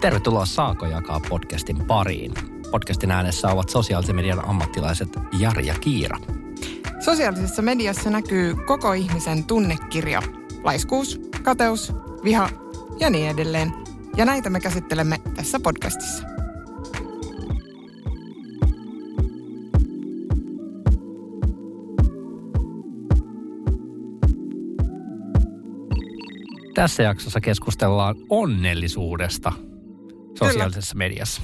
Tervetuloa Saako jakaa podcastin pariin. Podcastin äänessä ovat sosiaalisen median ammattilaiset Jari ja Kiira. Sosiaalisessa mediassa näkyy koko ihmisen tunnekirja. Laiskuus, kateus, viha ja niin edelleen. Ja näitä me käsittelemme tässä podcastissa. Tässä jaksossa keskustellaan onnellisuudesta sosiaalisessa mediassa.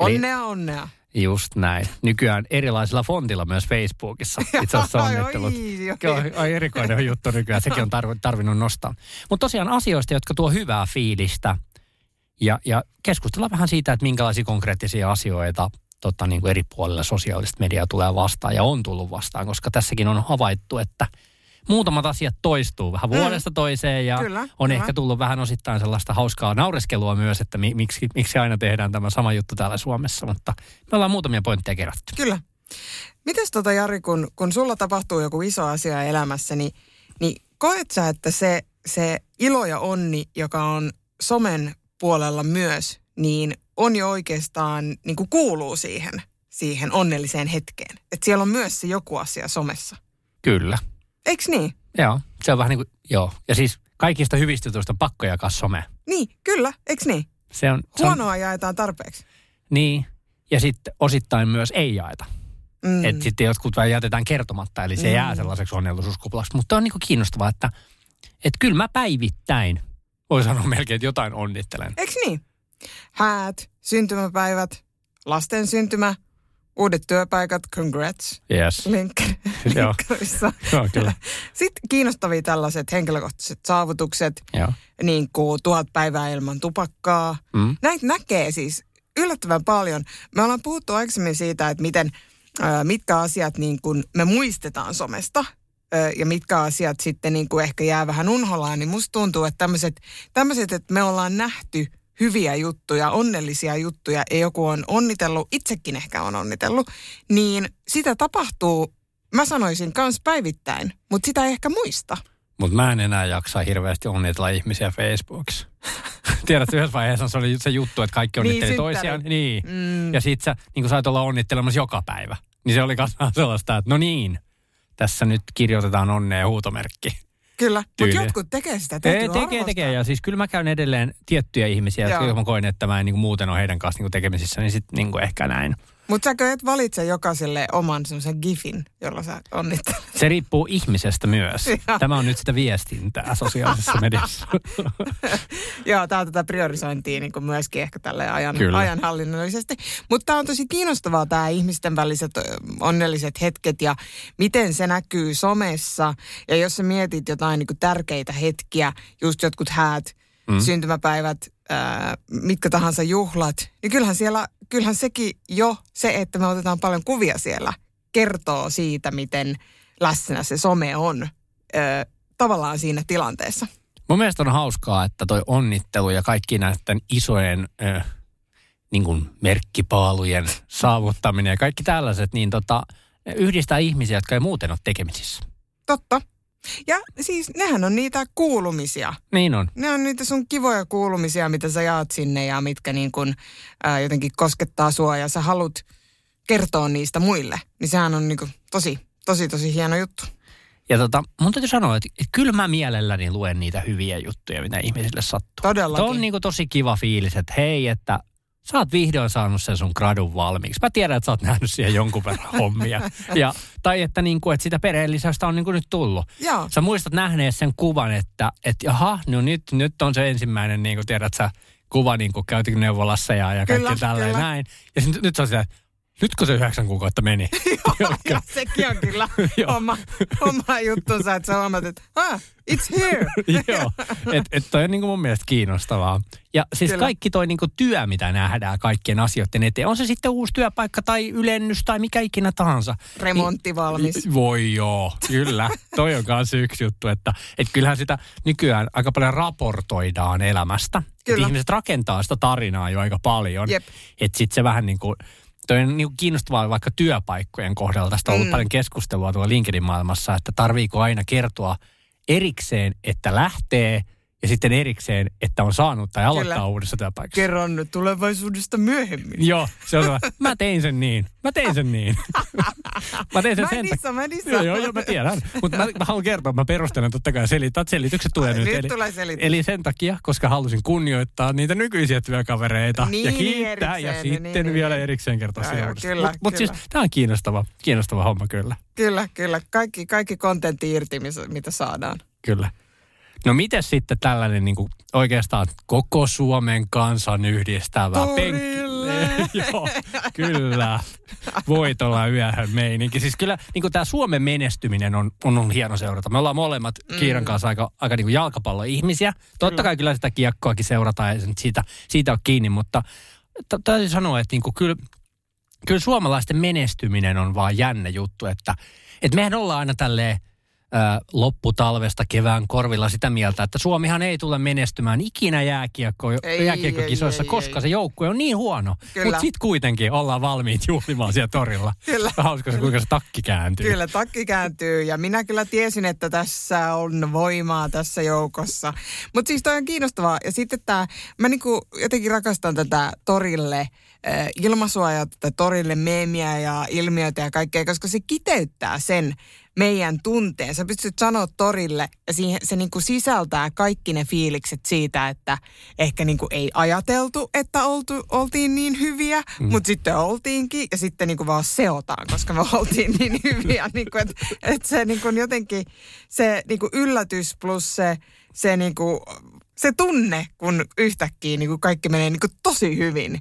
Eli Onnea, onnea. just näin. Nykyään erilaisilla fontilla myös Facebookissa. Itse asiassa onnittelut. oi, oi. Ai, ai erikoinen juttu nykyään. Sekin on tarv- tarvinnut nostaa. Mutta tosiaan asioista, jotka tuo hyvää fiilistä. Ja, ja keskustella vähän siitä, että minkälaisia konkreettisia asioita tota, niin kuin eri puolilla sosiaalista mediaa tulee vastaan ja on tullut vastaan, koska tässäkin on havaittu, että muutamat asiat toistuu vähän vuodesta toiseen ja Mm. Kyllä, on kyllä. ehkä tullut vähän osittain sellaista hauskaa naureskelua myös, että mi- miksi, miksi aina tehdään tämä sama juttu täällä Suomessa, mutta me ollaan muutamia pointteja kerätty. Kyllä. Mites tota Jari, kun, kun sulla tapahtuu joku iso asia elämässä, niin, niin koet sä, että se, se ilo ja onni, joka on somen puolella myös, niin on jo oikeastaan, niin kuin kuuluu siihen, siihen onnelliseen hetkeen. Että siellä on myös se joku asia somessa. Kyllä. Eiks niin? Joo, se on vähän niin kuin, joo. Ja siis kaikista hyvistä jutuista on pakko jakaa some. Niin, kyllä, eiks niin? Se on, se on, Huonoa jaetaan tarpeeksi. Niin, ja sitten osittain myös ei jaeta. Mm. Mm. Että sitten jotkut vähän jätetään kertomatta, eli se mm. jää sellaiseksi onnellisuuskuplaksi. Mutta on niinku kiinnostavaa, että et kyllä mä päivittäin, voi sanoa melkein, että jotain onnittelen. Eiks niin? Häät, syntymäpäivät, lasten syntymä, uudet työpaikat, congrats. Yes. Link, Joo. linkkarissa. Joo, kyllä. Sitten kiinnostavia tällaiset henkilökohtaiset saavutukset, Joo. niin kuin tuhat päivää ilman tupakkaa. Mm. Näitä näkee siis yllättävän paljon. Me ollaan puhuttu aikaisemmin siitä, että miten, mitkä asiat niin kuin me muistetaan somesta ja mitkä asiat sitten niin kuin ehkä jää vähän unholaan. Niin musta tuntuu, että tämmöiset, tämmöiset, että me ollaan nähty hyviä juttuja, onnellisia juttuja ja joku on onnitellut, itsekin ehkä on onnitellut, niin sitä tapahtuu, mä sanoisin, kans päivittäin, mutta sitä ei ehkä muista. Mutta mä en enää jaksa hirveästi onnitella ihmisiä Facebookissa. Tiedätkö, yhdessä vaiheessa se oli se juttu, että kaikki Niin, onnitteli synttärit. toisiaan. Niin. Mm. Ja sit sä niin kun sait olla onnittelemassa joka päivä. Niin se oli myös sellaista, että no niin, tässä nyt kirjoitetaan onnea huutomerkki. Kyllä, mutta jotkut tekee sitä. Täytyy tekee, arvostaa. tekee. Ja siis kyllä mä käyn edelleen tiettyjä ihmisiä, jotka mä koen, että mä en niin muuten ole heidän kanssa niin tekemisissä, niin sitten niin ehkä näin. Mutta säkö et valitse jokaiselle oman semmoisen gifin, jolla sä onnittelet? Se riippuu ihmisestä myös. Joo. Tämä on nyt sitä viestintää sosiaalisessa mediassa. Joo, tämä on tätä priorisointia niin kuin myöskin ehkä tälle ajan, Kyllä. ajanhallinnollisesti. Mutta tämä on tosi kiinnostavaa tämä ihmisten väliset onnelliset hetket ja miten se näkyy somessa. Ja jos sä mietit jotain niin kuin tärkeitä hetkiä, just jotkut häät, mm. syntymäpäivät, ää, mitkä tahansa juhlat, niin kyllähän siellä, kyllähän sekin jo se, että me otetaan paljon kuvia siellä, kertoo siitä, miten läsnä se some on ö, tavallaan siinä tilanteessa. Mun mielestä on hauskaa, että toi onnittelu ja kaikki näiden isojen äh, niin kuin merkkipaalujen saavuttaminen ja kaikki tällaiset, niin tota, yhdistää ihmisiä, jotka ei muuten ole tekemisissä. Totta. Ja siis nehän on niitä kuulumisia. Niin on. Ne on niitä sun kivoja kuulumisia, mitä sä jaat sinne ja mitkä niin kun, ää, jotenkin koskettaa sua ja sä haluat kertoa niistä muille. Niin sehän on niin kun, tosi, tosi, tosi hieno juttu. Ja tota, mun täytyy sanoa, että, että kyllä mä mielelläni luen niitä hyviä juttuja, mitä ihmisille sattuu. Todellakin. Tuo on niin kuin tosi kiva fiilis, että hei, että sä oot vihdoin saanut sen sun gradun valmiiksi. Mä tiedän, että sä oot nähnyt siihen jonkun verran hommia. Ja, tai että, niin kuin, että sitä perheellisäystä on niin kuin nyt tullut. Joo. Sä muistat nähneet sen kuvan, että, että jaha, no nyt, nyt on se ensimmäinen, niin kuin tiedät sä, kuva niin kuin käytiin neuvolassa ja, ja kaikki tälleen kyllä. näin. Ja sit, nyt se on sitä, nytkö se yhdeksän kuukautta meni? Joo, ja sekin on kyllä oma, oma juttunsa, että sä huomaat, että ah, it's here. Joo, että et toi on niinku mun mielestä kiinnostavaa. Ja siis Kyllä. kaikki toi niinku työ, mitä nähdään kaikkien asioiden eteen, on se sitten uusi työpaikka tai ylennys tai mikä ikinä tahansa. Remontti valmis. Niin- Voi joo, kyllä. toi on kanssa yksi juttu, että et kyllähän sitä nykyään aika paljon raportoidaan elämästä. Et Kyllä. ihmiset rakentaa sitä tarinaa jo aika paljon. Että sitten se vähän niin kuin, toi on niin kiinnostavaa vaikka työpaikkojen kohdalla. Tästä on ollut Mm. paljon keskustelua tuolla LinkedIn-maailmassa, että tarviiko aina kertoa erikseen, että lähtee ja sitten erikseen, että on saanut tai aloittaa Kyllä. uudessa työpaikassa. Kerron tulevaisuudesta myöhemmin. Joo, se on mä tein sen niin, mä tein sen niin. mä tein sen Mä sen en dissa, mä en dissa. Joo, joo, joo, mä tiedän. Mutta mä, mä haluan kertoa, mä perustelen totta kai selitän, selitykset tulee Ai, nyt. eli, tulee selitys. eli sen takia, koska halusin kunnioittaa niitä nykyisiä työkavereita ja Niin, kiittää ja erikseen, sitten niin, vielä niin. erikseen kertoa Joo, kyllä, Mutta mut siis tämä on kiinnostava, kiinnostava homma kyllä. Kyllä, kyllä. Kaikki, kaikki kontentti irti, mitä saadaan. Kyllä. No miten sitten tällainen niin kuin oikeastaan koko Suomen kansan yhdistävä Torille! Joo, kyllä. Voitolla yöhön meininki. Siis kyllä niin tämä Suomen menestyminen on, on ollut hieno seurata. Me ollaan molemmat Kiiran kanssa aika, aika niin jalkapalloihmisiä. Totta Kyllä. kai kyllä sitä kiekkoakin seurataan ja siitä, siitä on kiinni, mutta täytyy sanoa, että niin kuin kyllä, kyllä suomalaisten menestyminen on vaan jännä juttu, että, että mehän ollaan aina tälleen lopputalvesta kevään korvilla sitä mieltä, että Suomihan ei tule menestymään ikinä jääkiekko, Ei, jääkiekkokisoissa, ei, ei, koska ei. se joukkue on niin huono. Mutta sitten kuitenkin ollaan valmiit juhlimaan siellä torilla. Kyllä. Hauska se, kuinka se takki kääntyy. Kyllä, takki kääntyy ja minä kyllä tiesin, että tässä on voimaa tässä joukossa. Mutta siis toi on kiinnostavaa. Ja sitten tämä, mä niinku jotenkin rakastan tätä torille ilmaisua ja tätä torille meemiä ja ilmiöitä ja kaikkea, koska se kiteyttää sen meidän tunteen. Sä pystyt sanoa torille ja siihen, se niinku sisältää kaikki ne fiilikset siitä, että ehkä niinku ei ajateltu, että oltu, oltiin niin hyviä, mm. mutta sitten oltiinkin ja sitten niinku vaan seotaan, koska me oltiin niin hyviä. niinku, että et se niinku jotenkin se niinku yllätys plus se, se, niinku, se tunne, kun yhtäkkiä niinku kaikki menee niinku tosi hyvin.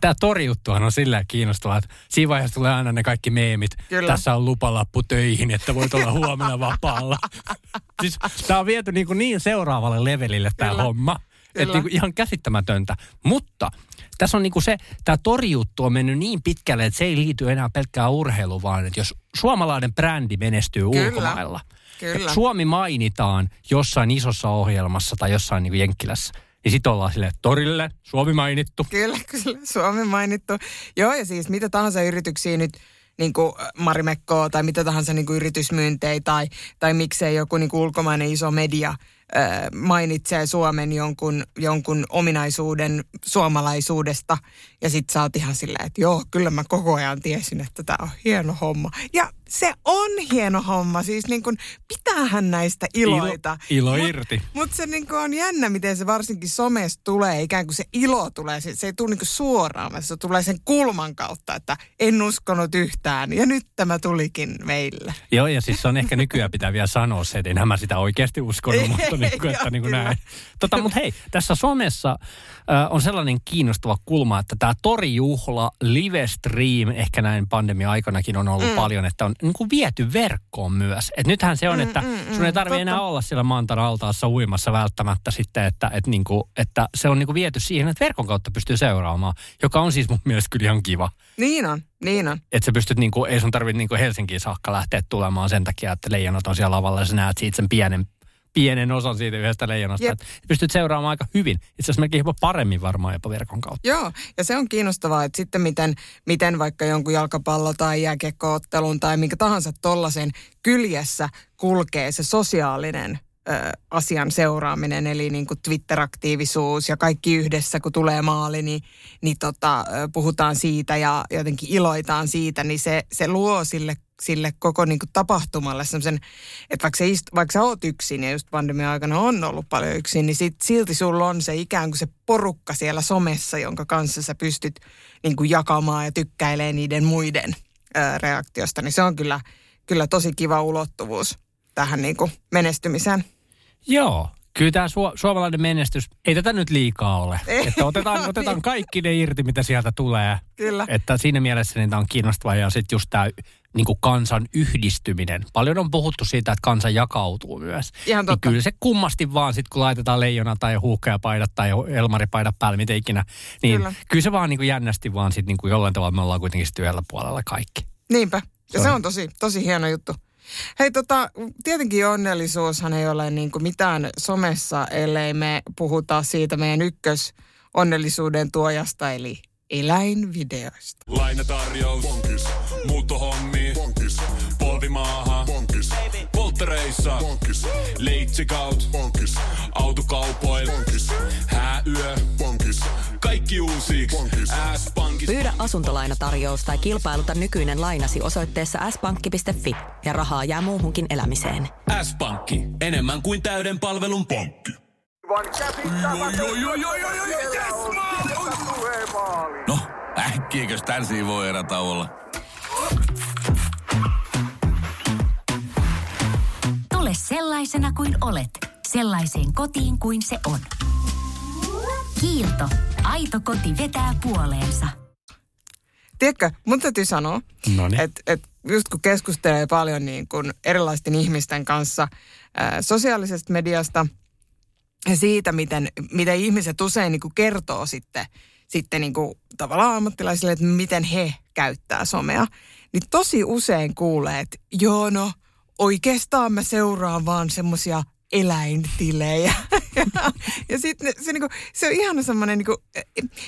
Tämä torijuttuhan on sillä kiinnostavaa, että siinä vaiheessa tulee aina ne kaikki meemit. Kyllä. Tässä on lupalappu töihin, että voit olla huomenna vapaalla. siis tämä on viety niin, kuin niin seuraavalle levelille tämä Kyllä. homma. Että niin ihan käsittämätöntä. Mutta tässä on niin kuin se, tämä torijuttu on mennyt niin pitkälle, että se ei liity enää pelkkään urheiluun, vaan että jos suomalainen brändi menestyy Kyllä. ulkomailla. Kyllä. Suomi mainitaan jossain isossa ohjelmassa tai jossain niin kuin Jenkkilässä. Niin sit ollaan silleen, torille, Suomi mainittu. Kyllä, kyllä. Suomi mainittu. Joo, ja siis mitä tahansa yrityksiä nyt, niin kuin Marimekkoa tai mitä tahansa niin kuin yritysmyyntejä tai, tai miksei joku niin kuin ulkomainen iso media mainitsee Suomen jonkun, jonkun ominaisuuden suomalaisuudesta. Ja sit sä oot ihan silleen, että joo, kyllä mä koko ajan tiesin, että tämä on hieno homma. Ja se on hieno homma, siis niin kuin pitäähän näistä iloita. Ilo, ilo Mut- irti. mutta se niinku on jännä, miten se varsinkin somesta tulee, ikään kuin se ilo tulee, se, se ei tule niinku suoraan, vaan se tulee sen kulman kautta, että en uskonut yhtään ja nyt tämä tulikin meille. Joo, ja siis se on ehkä nykyään pitää vielä sanoa se, että enhän mä sitä oikeasti uskonut, Ei, mutta niin kuin, että niin kuin näin. Tota, mutta hei, tässä somessa äh, on sellainen kiinnostava kulma, että tämä torijuhla, live stream, ehkä näin pandemia-aikanakin on ollut mm. paljon, että on niin kuin viety verkkoon myös. Et nythän se on, että mm, mm, sun ei tarvitse enää olla siellä mantan altaassa uimassa välttämättä sitten, että, että, niin kuin, että se on niin kuin viety siihen, että verkon kautta pystyy seuraamaan, joka on siis mun mielestä kyllä ihan kiva. Niin on, niin on. Että sä pystyt, niinku, ei sun tarvitse niinku Helsinkiin saakka lähteä tulemaan sen takia, että leijonat on siellä lavalla ja sä näet siitä sen pienen, pienen osan siitä yhdestä leijonasta. Jep. Pystyt seuraamaan aika hyvin. Itse asiassa melkein jopa paremmin varmaan jopa verkon kautta. Joo, ja se on kiinnostavaa, että sitten miten, miten vaikka jonkun jalkapallo- tai jääkiekkoottelun tai minkä tahansa tollasen kyljessä kulkee se sosiaalinen asian seuraaminen, eli niin kuin Twitter-aktiivisuus ja kaikki yhdessä, kun tulee maali, niin, niin tota, puhutaan siitä ja jotenkin iloitaan siitä, niin se, se luo sille sille koko niin kuin tapahtumalle semmoisen, että vaikka, se ist, vaikka sä oot yksin ja just pandemia aikana on ollut paljon yksin, niin sit, silti sulla on se ikään kuin se porukka siellä somessa, jonka kanssa sä pystyt niin kuin jakamaan ja tykkäilee niiden muiden ää, reaktiosta, niin se on kyllä, kyllä tosi kiva ulottuvuus tähän niin kuin menestymiseen. Joo, Kyllä tämä su- suomalainen menestys, ei tätä nyt liikaa ole. Ei. Että otetaan, otetaan kaikki ne irti, mitä sieltä tulee. Kyllä. Että siinä mielessä niitä on kiinnostavaa. Ja sitten just tämä niin kansan yhdistyminen. Paljon on puhuttu siitä, että kansa jakautuu myös. Ihan Niin totta. kyllä se kummasti vaan sitten, kun laitetaan leijona tai huuhkajapaidat tai elmaripaidat päälle, miten ikinä. Niin Kyllä. kyllä, se vaan niin kuin jännästi vaan sitten niin kuin jollain tavalla me ollaan kuitenkin sitten yhdellä puolella kaikki. Niinpä. Ja Se se on- on tosi, tosi hieno juttu. Hei tota, tietenkin onnellisuushan ei ole niin kuin mitään somessa, ellei me puhuta siitä meidän ykkös onnellisuuden tuojasta, eli eläinvideoista. Lainatarjous. Bonkis. Muuttohommi. Bonkis. Polvimaaha. Bonkis. Polttereissa. Bonkis. Leitsikaut. Bonkis. Autokaupoil. Bonkis. Hääyö. Bonkis. Kaikki uusi. S-pankki. Pyydä asuntolainatarjous tai kilpailuta nykyinen lainasi osoitteessa s-pankki.fi ja rahaa jää muuhunkin elämiseen. S-pankki. Enemmän kuin täyden palvelun pankki. No, äkkiäkös tän voi erätauolla? Tule sellaisena kuin olet, sellaiseen kotiin kuin se on. Kiilto. Aito koti vetää puoleensa. Tiedätkö, mun täytyy sanoa, että et just kun keskustelee paljon niin kuin erilaisten ihmisten kanssa ää, sosiaalisesta mediasta ja siitä, miten, miten ihmiset usein niin kertoo sitten, sitten niin tavallaan ammattilaisille, että miten he käyttää somea, niin tosi usein kuulee, että joo no, oikeastaan mä seuraan vaan semmosia eläintilejä. ja ja sitten se, niinku, se on ihana semmoinen, niinku,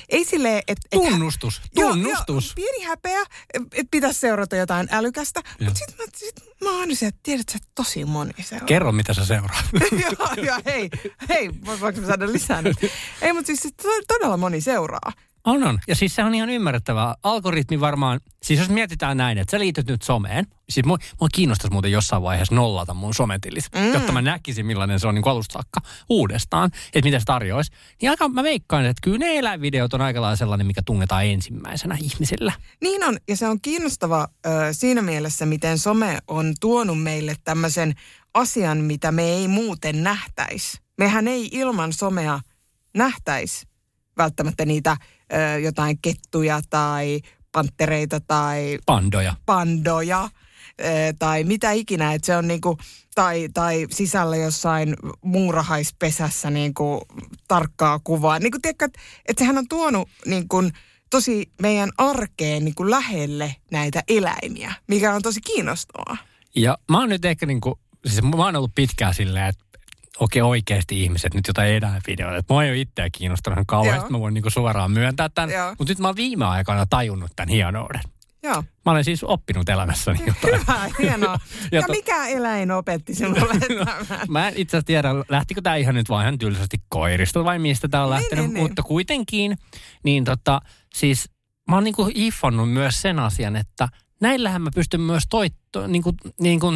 ei silleen, että... et- Tunnustus, Joo, tunnustus. Joo, pieni häpeä, että pitäisi seurata jotain älykästä. Joo. Mutta sitten mä, sit mä oon se, että tiedät sä, että tosi moni seuraa. Kerro, mitä sä seuraat. joo, joo, hei, hei, voinko mä saada lisää nyt? Ei, mutta siis to- todella moni seuraa. On, on. Ja siis se on ihan ymmärrettävää. Algoritmi varmaan, siis jos mietitään näin, että sä liityt nyt someen, siis mua, mua kiinnostaisi muuten jossain vaiheessa nollata mun sometilit, mm. jotta mä näkisin millainen se on niin alusta saakka uudestaan, että mitä se tarjoaisi. Niin aika mä veikkaan, että kyllä ne eläinvideot on aika lailla sellainen, mikä tungetaan ensimmäisenä ihmisillä. Niin on, ja se on kiinnostava ö, siinä mielessä, miten some on tuonut meille tämmöisen asian, mitä me ei muuten nähtäisi. Mehän ei ilman somea nähtäisi välttämättä niitä ö, jotain kettuja tai panttereita tai Pandoja. pandoja tai mitä ikinä, että se on niinku, tai, tai sisällä jossain muurahaispesässä niinku tarkkaa kuvaa. Niinku tiedätkö, että et sehän on tuonut niinku tosi meidän arkeen niinku lähelle näitä eläimiä, mikä on tosi kiinnostavaa. Ja mä oon nyt ehkä niin kuin, siis mä oon ollut pitkään silleen, että okei oikeasti ihmiset nyt jotain eläinvideoita. Että mua ei ole itseä kiinnostanut ihan kauheasti, Joo. mä voin niinku suoraan myöntää tämän. Mutta nyt mä oon viime aikoina tajunnut tämän hienouden. Joo, Mä olen siis oppinut elämässäni jotain. hyvä, hienoa. Ja Ja to- mikä eläin opetti sinulle tämän? Mä en itse asiassa tiedä, lähtikö tämä ihan nyt vaan ihan tylsästi koirista vai mistä tämä on Niin, lähtenyt, niin, niin. mutta kuitenkin, niin tota, siis mä oon niinku iffannut myös sen asian, että näillähän mä pystyn myös toitto, niinku, niinku,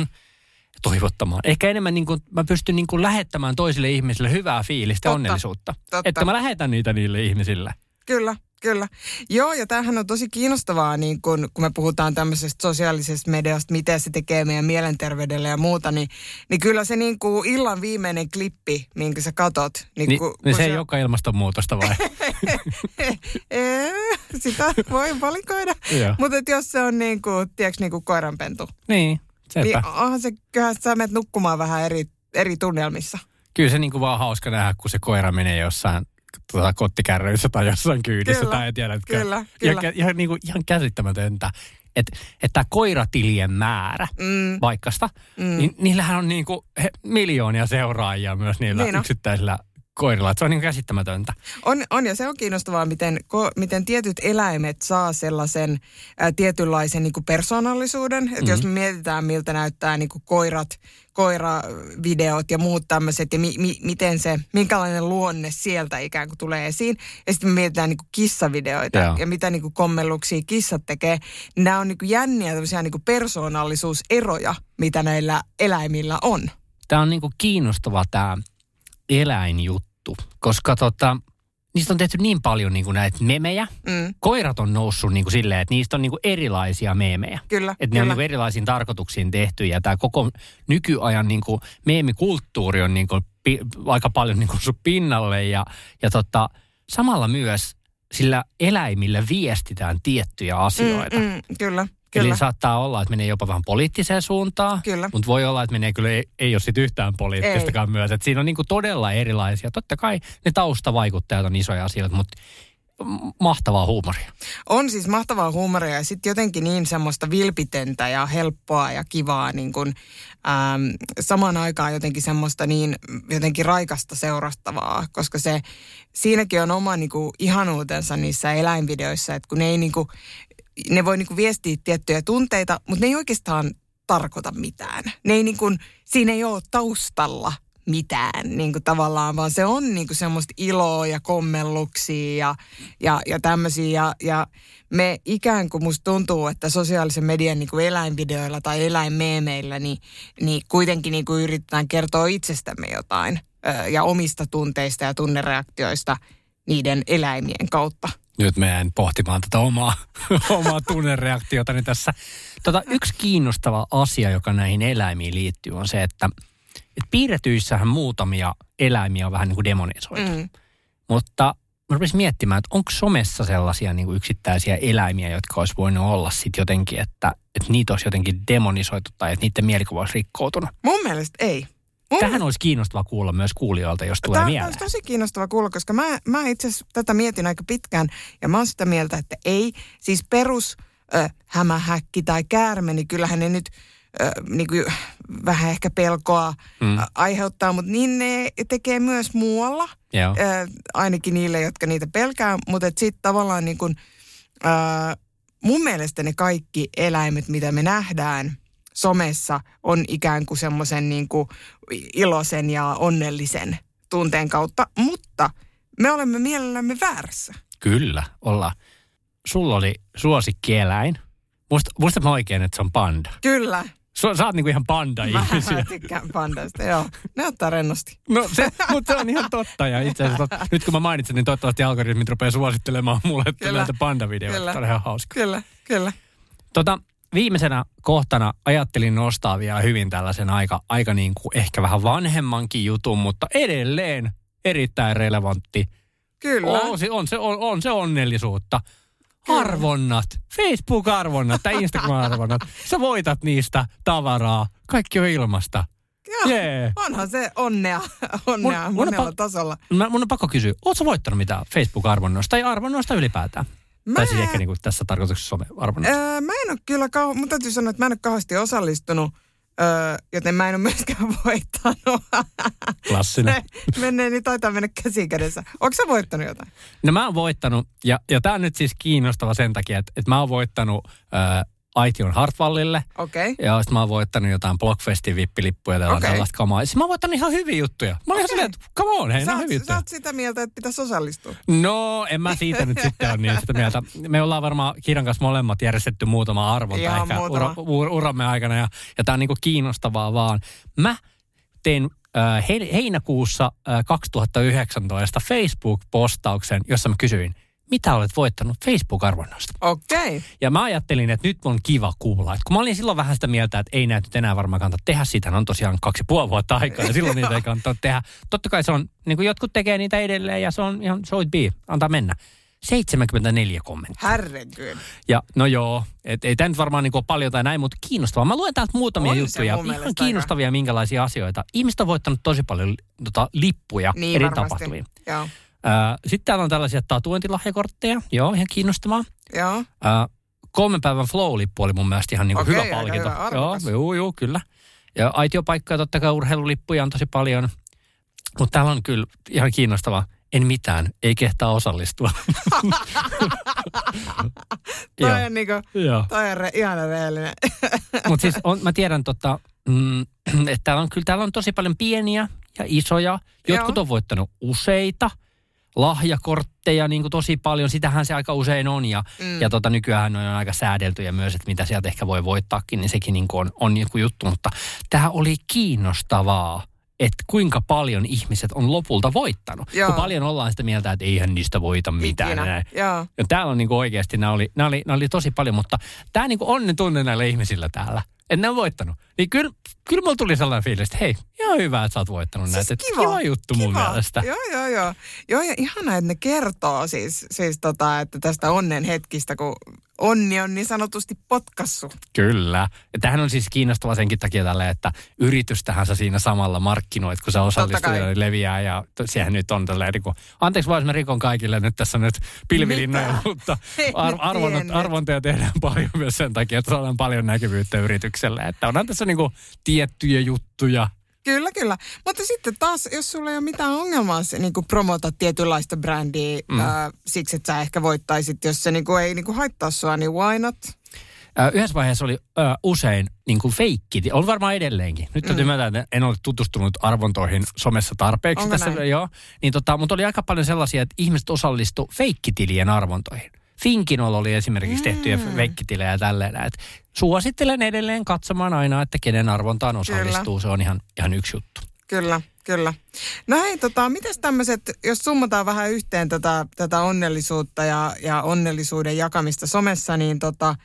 toivottamaan. Ehkä enemmän niin kuin, mä pystyn niin kuin lähettämään toisille ihmisille hyvää fiilistä Totta, onnellisuutta. totta. Että mä lähetän niitä niille ihmisille. Kyllä, kyllä. Joo, ja tämähän on tosi kiinnostavaa, niin kun, kun me puhutaan tämmöisestä sosiaalisesta mediasta, mitä se tekee meidän mielenterveydelle ja muuta, niin, niin kyllä se niin kuin illan viimeinen klippi, minkä sä katot. Niin, Niin, kun, niin kun se ei olekaan ilmastonmuutosta vai? Ee, sitä voi valikoida. Mutta jos se on niin kuin, tiedätkö, niin kuin koiranpentu, niin, sepä. niin onhan se, kyllähän sä menet nukkumaan vähän eri, eri tunnelmissa. Kyllä se niin kuin vaan hauska nähdä, kun se koira menee jossain tuota, kottikärryissä tai jossain kyydissä Kyllä, tai tiedätkö. kyllä, Ihan, kyllä. ihan, niin kuin, ihan käsittämätöntä, että että tämä koiratilien määrä Mm. vaikkasta, mm. niin niillähän on niin kuin he, miljoonia seuraajia myös niillä Niin yksittäisillä koirilla. Että se on niin käsittämätöntä. On, on ja se on kiinnostavaa, miten, ko, miten tietyt eläimet saa sellaisen ä, tietynlaisen niin kuin persoonallisuuden. Että Mhm. jos me mietitään, miltä näyttää niin kuin koirat, koiravideot ja muut tämmöiset ja mi, mi, miten se, minkälainen luonne sieltä ikään kuin tulee esiin. Ja sitten me mietitään niin kuin kissavideoita Joo. ja mitä niin kuin kommelluksia kissat tekee. Nämä on niin kuin jänniä tämmöisiä niin kuin persoonallisuuseroja, mitä näillä eläimillä on. Tämä on niin kuin kiinnostava tämä eläinjuttu, koska tota, niistä on tehty niin paljon niin kuin näitä memejä. Mm. Koirat on noussut niin kuin silleen, että niistä on niin kuin erilaisia meemejä. Kyllä, Että ne on kyllä. niin kuin erilaisiin tarkoituksiin tehty ja tämä koko nykyajan niin kuin meemikulttuuri on niin kuin pi, aika paljon niin kuin sun pinnalle ja, ja tota, samalla myös sillä eläimillä viestitään tiettyjä asioita. Mm, mm, kyllä, Eli kyllä. saattaa olla, että menee jopa vähän poliittiseen suuntaan. Kyllä. Mutta voi olla, että menee kyllä, ei, ei ole sit yhtään poliittistakaan myös. Et siinä on niinku todella erilaisia. Totta kai ne taustavaikuttajat on isoja asioita, mutta mahtavaa huumoria. On siis mahtavaa huumoria ja sitten jotenkin niin semmoista vilpitöntä ja helppoa ja kivaa niin kuin, äm, samaan aikaan jotenkin semmoista niin jotenkin raikasta seurattavaa, koska se siinäkin on oma niin kuin, ihanuutensa niissä eläinvideoissa, että kun ne ei niin kuin, ne voi niin kuin, viestiä tiettyjä tunteita, mutta ne ei oikeastaan tarkoita mitään. Ne ei niin kuin, siinä ei ole taustalla mitään niin kuin tavallaan, vaan se on niin kuin semmoista iloa ja kommelluksia ja, ja, ja tämmöisiä. Ja, ja me ikään kuin musta tuntuu, että sosiaalisen median niin kuin eläinvideoilla tai eläinmeemeillä, niin, niin kuitenkin niin kuin yritetään kertoa itsestämme jotain ja omista tunteista ja tunnereaktioista niiden eläimien kautta. Nyt mä jäin pohtimaan tätä omaa, omaa tunnereaktiotani tässä. Tota, yksi kiinnostava asia, joka näihin eläimiin liittyy, on se, että et piirretyissähän muutamia eläimiä on vähän niin kuin demonisoitu. Mm. Mutta mä rupesin miettimään, että onko somessa sellaisia niin kuin yksittäisiä eläimiä, jotka olisi voinut olla sitten jotenkin, että, että niitä olisi jotenkin demonisoitu tai että niiden mielikuva olisi rikkoutunut. Mun mielestä ei. Mun Tähän olisi kiinnostava kuulla myös kuulijoilta, jos tulee Tämä mieleen. olisi tosi kiinnostava kuulla, koska mä, mä itse asiassa tätä mietin aika pitkään ja mä oon sitä mieltä, että ei. Siis perus ö, hämähäkki tai käärme, niin kyllähän ne nyt ö, niin kuin, vähän ehkä pelkoa mm. aiheuttaa, mutta niin ne tekee myös muualla. Joo. Ö, ainakin niille, jotka niitä pelkää, mutta sitten tavallaan niin kuin, ö, mun mielestä ne kaikki eläimet, mitä me nähdään somessa, on ikään kuin semmoisen niin kuin iloisen ja onnellisen tunteen kautta, mutta me olemme mielellämme väärässä. Kyllä, ollaan. Sulla oli suosikkieläin. Muista, muistat mä oikein, että se on panda. Kyllä. Sä, sä oot niinku ihan Mä panda-ihmisiä. tykkään pandasta, joo. Ne ottaa rennosti. No se, mutta se on ihan totta. Ja itse asiassa tot, nyt kun mä mainitsin, niin toivottavasti algoritmit rupeaa suosittelemaan mulle Kyllä. näitä panda-videoita. Kyllä. Tämä on ihan hauska. Kyllä, kyllä. Tota, viimeisenä kohtana ajattelin nostaa vielä hyvin tällaisen aika, aika niin kuin ehkä vähän vanhemmankin jutun, mutta edelleen erittäin relevantti. Kyllä. On se, on, se, on, on se onnellisuutta. Arvonnat, Facebook-arvonnat tai Instagram-arvonnat. Sä voitat niistä tavaraa. Kaikki on ilmasta. Joo. Jee. Onhan se onnea, onnea Mun- mun on monella tasolla. Mä, mun on pakko kysyä, ootko voittanut mitään Facebook-arvonnoista tai arvonnoista ylipäätään? Mä, Tai siis ehkä niin kuin tässä tarkoituksessa some-arvonnoista. öö, mä en ole kyllä, kau- mun täytyy sanoa, että mä en ole kauheasti osallistunut, öö, joten mä en ole myöskään voittanut. Klassinen. Ne menee, niin taitaa mennä käsi kädessä. Onko sä voittanut jotain? No mä oon voittanut, ja, ja tää on nyt siis kiinnostava sen takia, että, että mä oon voittanut äh, Aition Hartwallille, Okei. Okay. ja sitten mä oon voittanut jotain Blockfestin vippilippuja tai okay. Tällaista kamaa. Siis mä oon voittanut ihan hyviä juttuja. Mä olin okay. Silleen, että come on, hei, Sä, hyviä sä juttuja. oot sitä mieltä, että pitäisi osallistua. No, en mä siitä nyt sitten ole niin sitä mieltä. Me ollaan varmaan Kiran kanssa molemmat järjestetty muutama arvonta Ihan ehkä muutama. ura, ur, uramme aikana. Ja, ja tää on niinku kiinnostavaa vaan. Mä tein äh, he, heinäkuussa äh, 2019 Facebook-postauksen, jossa mä kysyin, mitä olet voittanut Facebook-arvonnoista? Okei. Okay. Ja mä ajattelin, että nyt on kiva kuulla. Et kun mä olin silloin vähän sitä mieltä, että ei näitä nyt enää varmaan kannata tehdä. Siitähän on tosiaan kaksi puoli vuotta aikaa ja silloin niitä ei kannata tehdä. Totta kai se on, niin kuin jotkut tekee niitä edelleen ja se on ihan so it be. Antaa mennä. 74 kommenttia. Herregud. Ja no joo, et ei tämä nyt varmaan niin ole paljon tai näin, mutta kiinnostavaa. Mä luen täältä muutamia On juttuja. Ihan kiinnostavia minkälaisia asioita. Ihmiset on voittanut tosi paljon tota, lippuja Niin eri varmasti. tapahtumiin. Joo. Sitten täällä on tällaisia tatuointilahjakortteja. Joo, ihan kiinnostavaa. Joo. Ää, kolmen päivän flow-lippu oli mun mielestä ihan niin kuin Okei, hyvä palkinto. hyvä, joo, joo, joo, kyllä. Ja aitiopaikkoja totta kai urheilulippuja on tosi paljon. Mutta täällä on kyllä ihan kiinnostavaa. En mitään, ei kehtaa osallistua. Toi on, niinku, toi on re, ihana rehellinen. Mutta siis on, mä tiedän, tota, mm, että täällä on, kyllä täällä on tosi paljon pieniä ja isoja. Jotkut Joo. on voittanut useita lahjakortteja niin kuin tosi paljon. Sitähän se aika usein on. Ja, mm. ja tota, nykyään on aika säädeltyjä myös, että mitä sieltä ehkä voi voittaakin, niin sekin niin kuin on, on joku juttu. Mutta tämä oli kiinnostavaa, että kuinka paljon ihmiset on lopulta voittanut. Joo. Kun paljon ollaan sitä mieltä, että eihän niistä voita mitään. Näin. Joo. Ja täällä on niinku oikeasti, nämä oli, nämä, oli, nämä oli tosi paljon, mutta tämä niinku onnen tunne näillä ihmisillä täällä. Että ne on voittanut. Niin kyllä, kyllä mulla tuli sellainen fiilis, että hei, ihan hyvä, että sä oot voittanut Siis näitä. Kiva, kiva juttu mun kiva. mielestä. Joo, joo, joo. Joo, ja ihana, että ne kertoo siis, siis tota, että tästä onnen hetkistä, kun onni on niin sanotusti potkassu. Kyllä. Ja tämähän on siis kiinnostava senkin takia tälle, että yritystähän sä siinä samalla markkinoit, kun sä osallistut kai. ja leviää. Ja sehän nyt on tälleen, niin anteeksi vaan, jos mä rikon kaikille nyt tässä nyt pilvilinnoja, mutta ar- tiennyt. arvontoja tehdään paljon myös sen takia, että saadaan paljon näkyvyyttä yritykselle. Että onhan tässä niin kuin tiettyjä juttuja. Kyllä, kyllä. Mutta sitten taas, jos sulla ei ole mitään ongelmaa se, niin kuin promota tietynlaista brändiä mm. ää, siksi, että sä ehkä voittaisit, jos se niin kuin, ei niin kuin haittaa sua, niin why not? Ö, Yhdessä vaiheessa oli ö, usein niin kuin feikki, on varmaan edelleenkin. Nyt täytyy myöntää, että en ole tutustunut arvontoihin somessa tarpeeksi. Onko tässä, näin? joo, niin tota, mutta oli aika paljon sellaisia, että ihmiset osallistu feikkitilien arvontoihin. Finkinolla oli esimerkiksi tehtyjä Mm. feikkitilejä ja tälleen. Suosittelen edelleen katsomaan aina, että kenen arvontaan osallistuu. Se on ihan, ihan yksi juttu. Kyllä, kyllä. No hei, tota, mitäs tämmöiset, jos summataan vähän yhteen tätä, tätä onnellisuutta ja, ja onnellisuuden jakamista somessa, niin tota,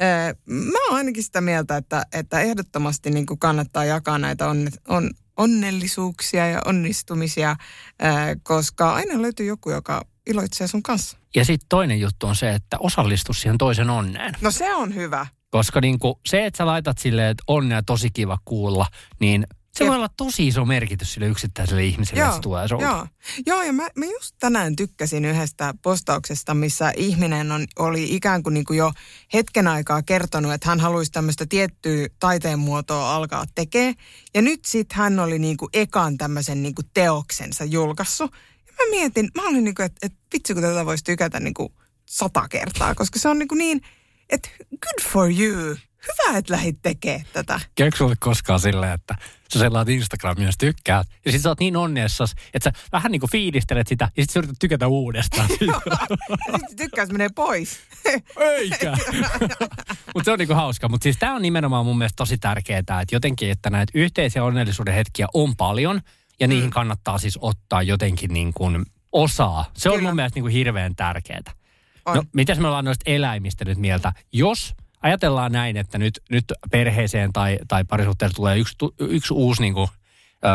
ää, mä oon ainakin sitä mieltä, että, että ehdottomasti niin kuin kannattaa jakaa näitä onne, on, onnellisuuksia ja onnistumisia, ää, koska aina löytyy joku, joka iloitsee sun kanssa. Ja sitten toinen juttu on se, että osallistu siihen toisen onneen. No se on hyvä. Koska niin kuin se, että sä laitat silleen, että onnea tosi kiva kuulla, niin se voi olla tosi iso merkitys sille yksittäiselle ihmiselle, että se tulee sulta. Joo, joo ja mä, mä just tänään tykkäsin yhdestä postauksesta, missä ihminen on, oli ikään kuin, niin kuin jo hetken aikaa kertonut, että hän haluaisi tämmöistä tiettyä taiteen muotoa alkaa tekemään. Ja nyt sitten hän oli niin kuin ekan tämmöisen niin kuin teoksensa julkaissut. Ja mä mietin, mä olin niin kuin, että, että vitsi kun tätä voisi tykätä niin kuin sata kertaa, koska se on niin, kuin niin että good for you. Hyvä, että lähdit tekemään tätä. Käykö sulle koskaan silleen, että sä sellaat Instagramia, jos tykkäät, ja sit sä oot niin onneessas, että sä vähän niin kuin fiilistelet sitä, ja sit sä yrität tykätä uudestaan. Ja sitten tykkäys menee pois. Eikä. mutta se on niinku hauska. Mutta siis tämä on nimenomaan mun mielestä tosi tärkeää, että jotenkin, että näitä yhteisiä onnellisuuden hetkiä on paljon, ja niihin kannattaa siis ottaa jotenkin niin kuin osaa. Se on Kyllä. mun mielestä niin kuin hirveän tärkeää. On. No, mitäs me ollaan noista eläimistä nyt mieltä? Jos ajatellaan näin, että nyt, nyt perheeseen tai, tai parisuhteeseen tulee yksi, yksi uusi niin kuin,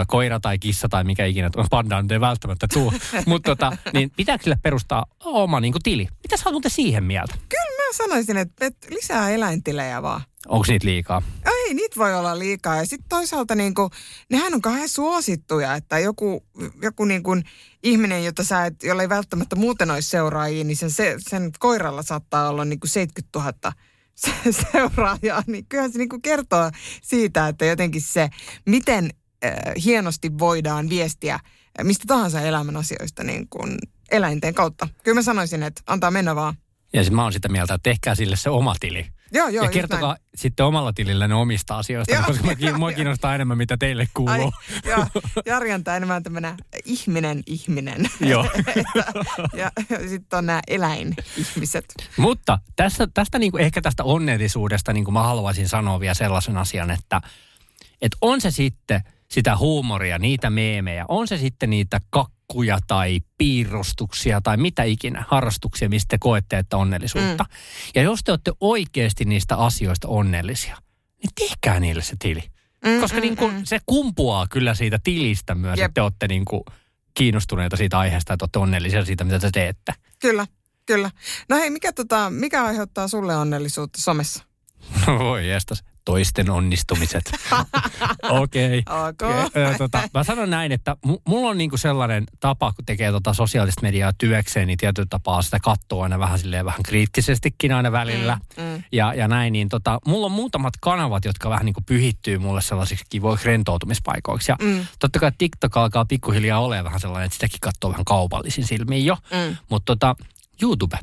koira tai kissa tai mikä ikinä, panda nyt ei välttämättä tuu, mutta tota, niin pitääkö sille perustaa oma niin kuin tili? Mitä sä oot siihen mieltä? Kyllä mä sanoisin, että, että lisää eläintilejä vaan. Onko niitä liikaa? Ei, niitä voi olla liikaa. Ja sitten toisaalta niin kuin, nehän on kauhean suosittuja, että joku, joku niin kuin ihminen, jota sä et, jolla ei välttämättä muuten olisi seuraajia, niin sen, se, sen koiralla saattaa olla niin kuin 70 000 se- seuraajaa. Niin kyllähän se niin kuin kertoo siitä, että jotenkin se, miten äh, hienosti voidaan viestiä äh, mistä tahansa elämän asioista niin kuin eläinten kautta. Kyllä mä sanoisin, että antaa mennä vaan. Ja siis mä oon sitä mieltä, että tehkää sille se oma tili. Joo, joo, ja kertokaa näin. sitten omalla tilillä ne omista asioista, Joo, koska mä, joo, mua joo. kiinnostaa enemmän, mitä teille Ai, kuuluu. joo, Jari on tää enemmän tämmönen ihminen ihminen. Joo. ja ja sitten on nämä eläinihmiset. Mutta tästä, tästä niin kuin, ehkä tästä onnellisuudesta niin kuin mä haluaisin sanoa vielä sellaisen asian, että, että on se sitten sitä huumoria, niitä meemejä, on se sitten niitä kakkuja tai piirustuksia tai mitä ikinä, harrastuksia, mistä te koette, että onnellisuutta. Mm. Ja jos te olette oikeasti niistä asioista onnellisia, niin tehkää niille se tili. Mm, Koska mm, niin kuin, mm. se kumpuaa kyllä siitä tilistä myös, Jep. että te olette niin kuin kiinnostuneita siitä aiheesta, että olette onnellisia siitä, mitä te teette. Kyllä, kyllä. No hei, mikä, tota, mikä aiheuttaa sulle onnellisuutta somessa? Voi jestas, toisten onnistumiset. Okei. Ok. Ö, tota, mä sanon näin, että mu- mulla on niinku sellainen tapa, kun tekee tota sosiaalista mediaa työkseen, niin tietyllä tapaa sitä katsoo aina vähän silleen vähän kriittisestikin aina välillä. Mm, mm. Ja, ja näin, niin tota, mulla on muutamat kanavat, jotka vähän niinku pyhittyy mulle sellaisiksi kivoiksi rentoutumispaikoiksi. Ja Mm. totta kai TikTok alkaa pikkuhiljaa olemaan vähän sellainen, että sitäkin katsoo vähän kaupallisin silmiin jo. Mm. Mutta tota, YouTube.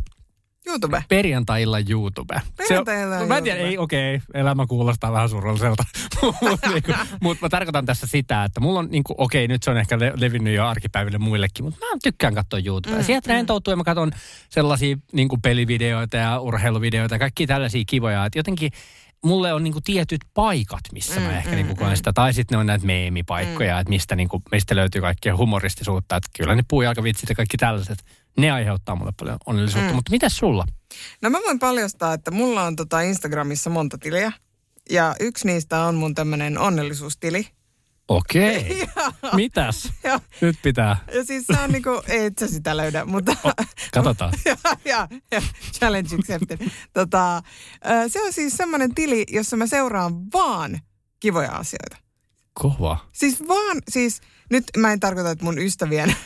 YouTube. Perjantai-illan YouTube. Perjantai-illan Se on- Mä en tiedä, YouTube. ei okei, okay, elämä kuulostaa vähän surulliselta. Mutta niinku, mut mä tarkoitan tässä sitä, että mulla on, niinku, okei, okay, nyt se on ehkä le- levinnyt jo arkipäiville muillekin, mutta mä tykkään katsoa YouTubea. Mm, Sieltä rentoutuu ja mä katson sellaisia niinku pelivideoita ja urheiluvideoita ja kaikki tällaisia kivoja. Että jotenkin mulle on niinku tietyt paikat, missä mä Mm, ehkä mm, niinku koen sitä. Tai sitten ne on näitä meemipaikkoja, Mm. että mistä, niinku, mistä löytyy kaikkea humoristisuutta. Että kyllä ne puujalkavitsit ja kaikki tällaiset, ne aiheuttaa mulle paljon onnellisuutta. Mm. Mutta mitäs sulla? No mä voin paljastaa, että mulla on tota Instagramissa monta tiliä. Ja yksi niistä on mun tämmönen onnellisuustili. Okei. Mitäs? Ja, Nyt pitää. ja siis se on niinku, ei et sä sitä löydä, mutta... Katsotaan. ja, ja, ja, challenge accepted. Tota, se on siis semmoinen tili, jossa mä seuraan vaan kivoja asioita. Kova. Siis vaan, siis nyt mä en tarkoita, että mun ystävien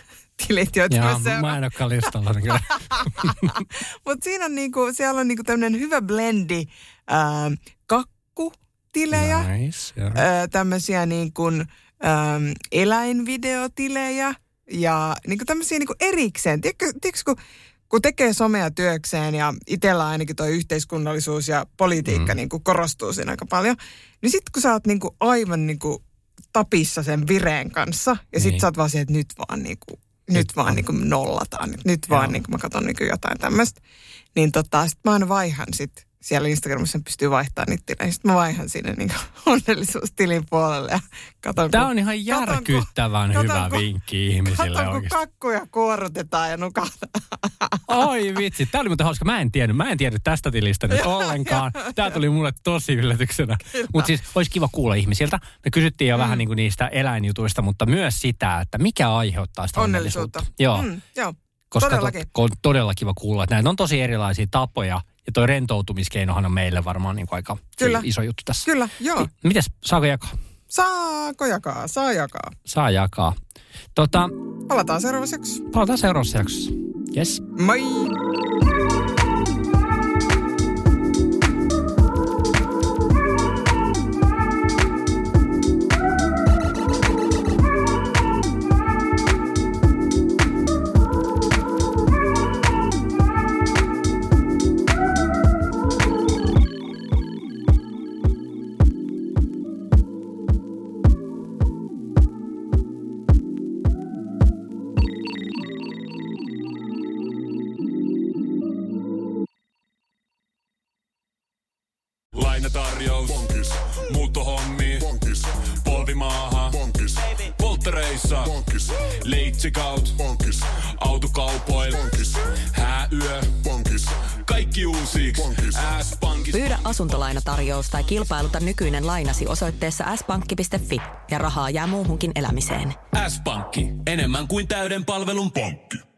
tilit, joita Ja mä mä en olekaan listalla. niin. Mutta siinä on niinku, siellä on niinku tämmöinen hyvä blendi ää, kakkutilejä, Nice. joo. ää, tämmöisiä niin kuin, äm, eläinvideotilejä ja niin kuin tämmöisiä niin kuin erikseen. Tiedätkö, tiedätkö kun, kun tekee somea työkseen ja itsellä ainakin tuo yhteiskunnallisuus ja politiikka Mm. mm. niin kuin korostuu siinä aika paljon, niin sitten kun sä oot niin kuin aivan niin kuin tapissa sen vireen kanssa ja sitten Niin. sä oot vaan siihen, että nyt vaan niin kuin, nyt vaan niin kuin nollataan. Nyt, vaan niin kuin mä katson niin kuin jotain tämmöistä. Niin tota, sit mä aina vaihan sit siellä Instagramissa pystyy vaihtamaan niitä tilejä. Sitten mä vaihan sinne niin onnellisuustilin puolelle ja katon, Tämä kun- on ihan katon, järkyttävän katon, hyvä kun- vinkki ihmisille Katon, kun oikeasti. kakkuja kuorutetaan ja nukataan. Oi vitsi, tämä oli muuten hauska. Mä en tiennyt, mä en tiennyt tästä tilistä nyt ollenkaan. Tämä tuli mulle tosi yllätyksenä. Mutta siis olisi kiva kuulla ihmisiltä. Me kysyttiin jo mm. vähän niin kuin niistä eläinjutuista, mutta myös sitä, että mikä aiheuttaa sitä onnellisuutta. Onnellisuutta. Joo. Mm, joo. koska todellakin. To, on todella kiva kuulla, että näitä on tosi erilaisia tapoja. Ja toi rentoutumiskeinohan on meille varmaan niin kuin aika Kyllä. iso juttu tässä. Kyllä, joo. Mites, saako jakaa? Saako jakaa? Saa jakaa. Saa jakaa. Tota, Palataan seuraavaksi jaksossa. palataan seuraavassa jaksossa. Yes. Moi! Kilpailuta nykyinen lainasi osoitteessa s-pankki.fi ja rahaa jää muuhunkin elämiseen. S-pankki. Enemmän kuin täyden palvelun pankki.